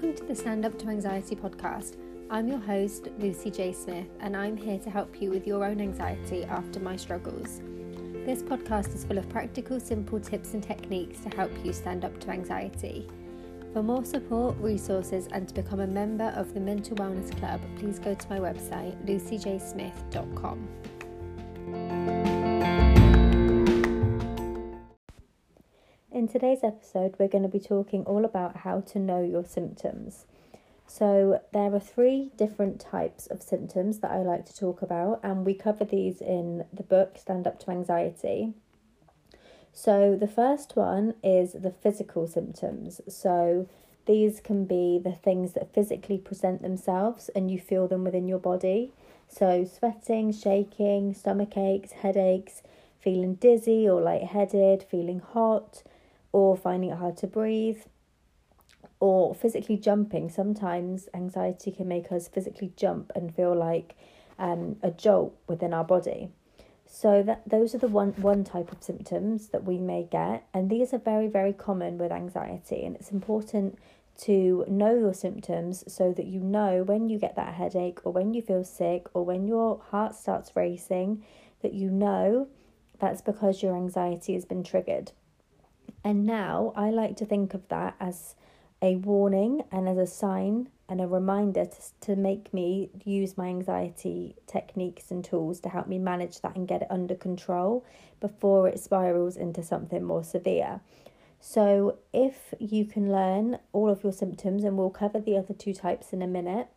Welcome to the Stand Up to Anxiety podcast. I'm your host, Lucy J. Smith, and I'm here to help you with your own anxiety after my struggles. This podcast is full of practical, simple tips and techniques to help you stand up to anxiety. For more support, resources, and to become a member of the Mental Wellness Club, please go to my website, lucyjsmith.com. In today's episode, we're going to be talking all about how to know your symptoms. So, there are three different types of symptoms that I like to talk about, and we cover these in the book Stand Up to Anxiety. So, the first one is the physical symptoms. So, these can be the things that physically present themselves and you feel them within your body. So, sweating, shaking, stomach aches, headaches, feeling dizzy or lightheaded, feeling hot, or finding it hard to breathe, or physically jumping. Sometimes anxiety can make us physically jump and feel like um, a jolt within our body. So that those are the one one type of symptoms that we may get, and these are very very common with anxiety, and it's important to know your symptoms so that you know when you get that headache or when you feel sick or when your heart starts racing that you know that's because your anxiety has been triggered. And now I like to think of that as a warning and as a sign and a reminder to, to make me use my anxiety techniques and tools to help me manage that and get it under control before it spirals into something more severe. So, if you can learn all of your symptoms, and we'll cover the other two types in a minute,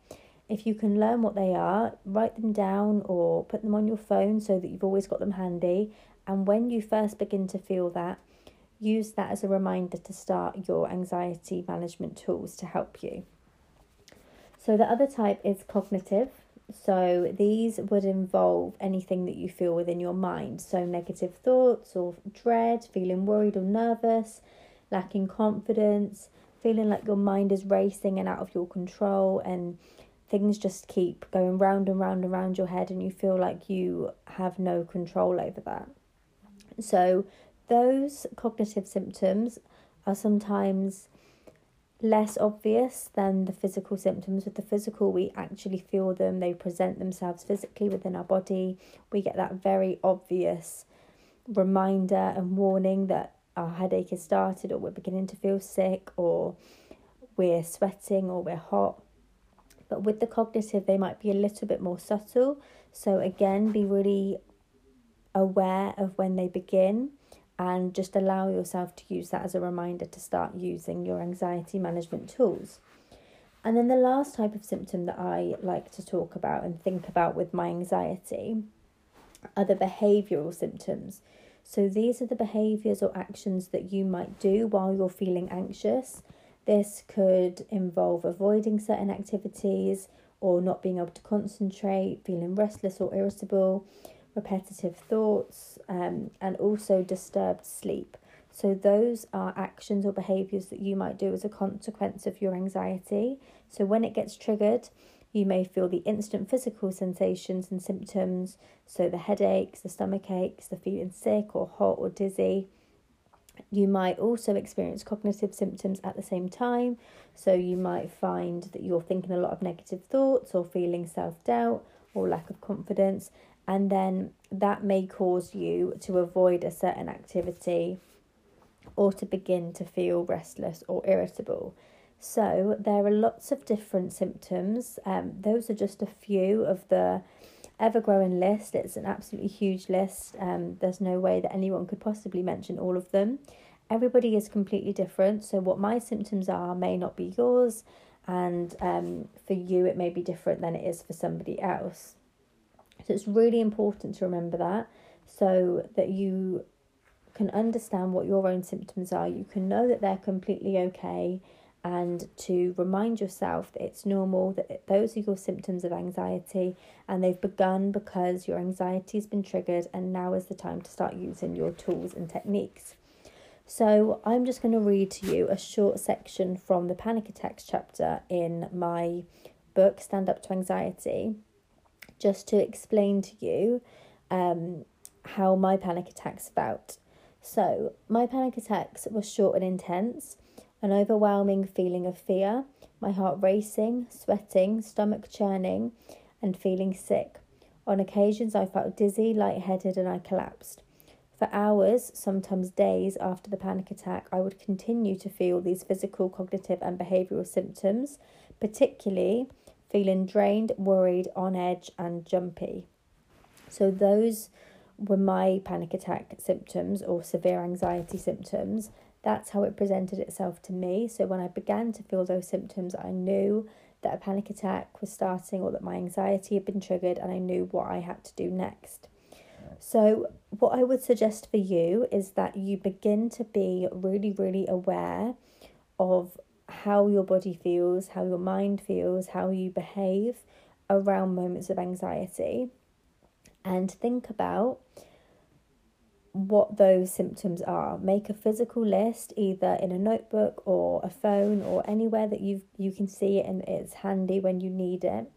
if you can learn what they are, write them down or put them on your phone so that you've always got them handy. And when you first begin to feel that, use that as a reminder to start your anxiety management tools to help you. So, the other type is cognitive. So, these would involve anything that you feel within your mind. So, negative thoughts or dread, feeling worried or nervous, lacking confidence, feeling like your mind is racing and out of your control, and things just keep going round and round and round your head, and you feel like you have no control over that. So, those cognitive symptoms are sometimes less obvious than the physical symptoms. With the physical, we actually feel them, they present themselves physically within our body. We get that very obvious reminder and warning that our headache has started, or we're beginning to feel sick, or we're sweating, or we're hot. But with the cognitive, they might be a little bit more subtle. So, again, be really aware of when they begin and just allow yourself to use that as a reminder to start using your anxiety management tools. And then the last type of symptom that I like to talk about and think about with my anxiety are the behavioral symptoms. So these are the behaviors or actions that you might do while you're feeling anxious. This could involve avoiding certain activities or not being able to concentrate, feeling restless or irritable, repetitive thoughts, um, and also disturbed sleep. So, those are actions or behaviors that you might do as a consequence of your anxiety. So, when it gets triggered, you may feel the instant physical sensations and symptoms. So, the headaches, the stomach aches, the feeling sick or hot or dizzy. You might also experience cognitive symptoms at the same time. So, you might find that you're thinking a lot of negative thoughts or feeling self doubt or lack of confidence and then that may cause you to avoid a certain activity or to begin to feel restless or irritable. So, there are lots of different symptoms. Um, those are just a few of the ever growing list. It's an absolutely huge list. Um, there's no way that anyone could possibly mention all of them. Everybody is completely different. So, what my symptoms are may not be yours, and um, for you, it may be different than it is for somebody else. So it's really important to remember that so that you can understand what your own symptoms are. You can know that they're completely okay and to remind yourself that it's normal, that those are your symptoms of anxiety and they've begun because your anxiety has been triggered, and now is the time to start using your tools and techniques. So, I'm just going to read to you a short section from the panic attacks chapter in my book, Stand Up to Anxiety just to explain to you um, how my panic attacks felt. So, my panic attacks were short and intense, an overwhelming feeling of fear. my heart racing, sweating, stomach churning, and feeling sick. On occasions, I felt dizzy, lightheaded, and I collapsed. For hours, sometimes days after the panic attack, I would continue to feel these physical, cognitive, and behavioral symptoms, particularly feeling drained, worried, on edge, and jumpy. So, those were my panic attack symptoms or severe anxiety symptoms. That's how it presented itself to me. So, when I began to feel those symptoms, I knew that a panic attack was starting or that my anxiety had been triggered, and I knew what I had to do next. So, what I would suggest for you is that you begin to be really, really aware of how your body feels, how your mind feels, how you behave around moments of anxiety, and think about what those symptoms are. Make a physical list either in a notebook or a phone or anywhere that you you can see it and it's handy when you need it.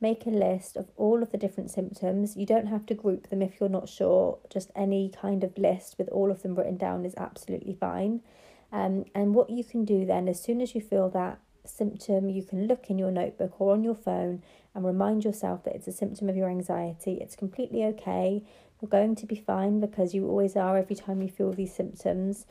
Make a list of all of the different symptoms. You don't have to group them if you're not sure. Just any kind of list with all of them written down is absolutely fine. Um, and what you can do then, as soon as you feel that symptom, you can look in your notebook or on your phone and remind yourself that it's a symptom of your anxiety. It's completely okay. You're going to be fine because you always are every time you feel these symptoms.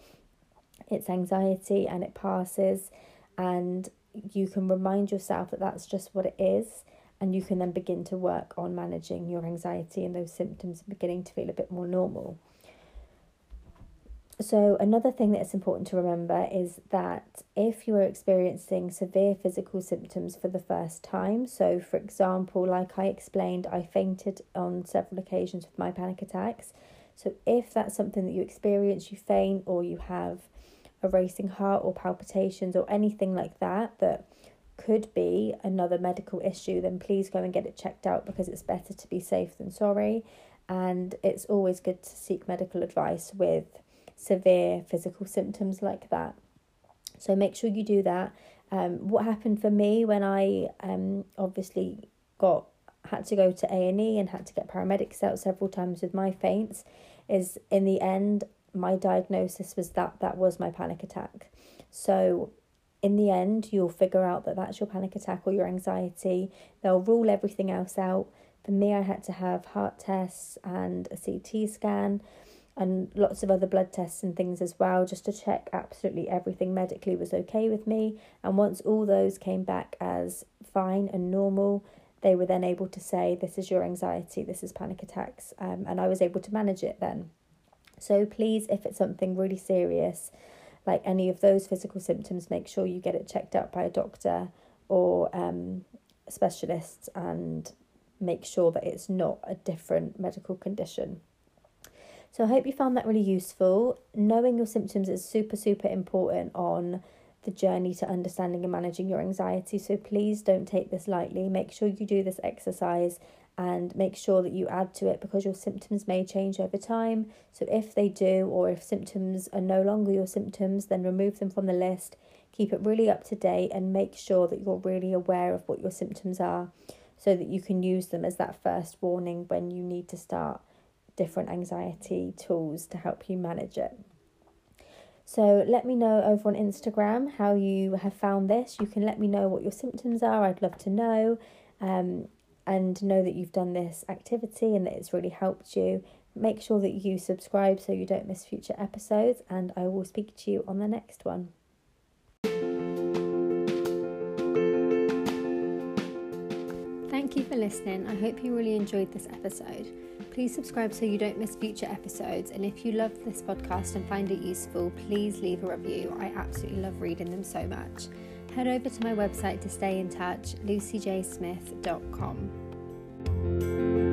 It's anxiety and it passes, and you can remind yourself that that's just what it is. And you can then begin to work on managing your anxiety and those symptoms and beginning to feel a bit more normal. So, another thing that's important to remember is that if you are experiencing severe physical symptoms for the first time, so for example, like I explained, I fainted on several occasions with my panic attacks. So, if that's something that you experience, you faint or you have a racing heart or palpitations or anything like that, that could be another medical issue, then please go and get it checked out because it's better to be safe than sorry. And it's always good to seek medical advice with severe physical symptoms like that. So make sure you do that. Um, what happened for me when I um, obviously got had to go to A and E and had to get paramedics out several times with my faints is in the end my diagnosis was that that was my panic attack. So in the end you'll figure out that that's your panic attack or your anxiety. They'll rule everything else out. For me I had to have heart tests and a CT scan and lots of other blood tests and things as well, just to check absolutely everything medically was okay with me. And once all those came back as fine and normal, they were then able to say, This is your anxiety, this is panic attacks. Um, and I was able to manage it then. So please, if it's something really serious, like any of those physical symptoms, make sure you get it checked out by a doctor or um, specialist and make sure that it's not a different medical condition. So I hope you found that really useful. Knowing your symptoms is super, super important on the journey to understanding and managing your anxiety. So please don't take this lightly. Make sure you do this exercise and make sure that you add to it because your symptoms may change over time. So if they do, or if symptoms are no longer your symptoms, then remove them from the list. Keep it really up to date and make sure that you're really aware of what your symptoms are so that you can use them as that first warning when you need to start different anxiety tools to help you manage it. So let me know over on Instagram how you have found this. You can let me know what your symptoms are. I'd love to know. Um, and know that you've done this activity and that it's really helped you. Make sure that you subscribe so you don't miss future episodes, and I will speak to you on the next one. Thank you for listening. I hope you really enjoyed this episode. Please subscribe so you don't miss future episodes. And if you love this podcast and find it useful, please leave a review. I absolutely love reading them so much. Head over to my website to stay in touch, lucyjsmith.com.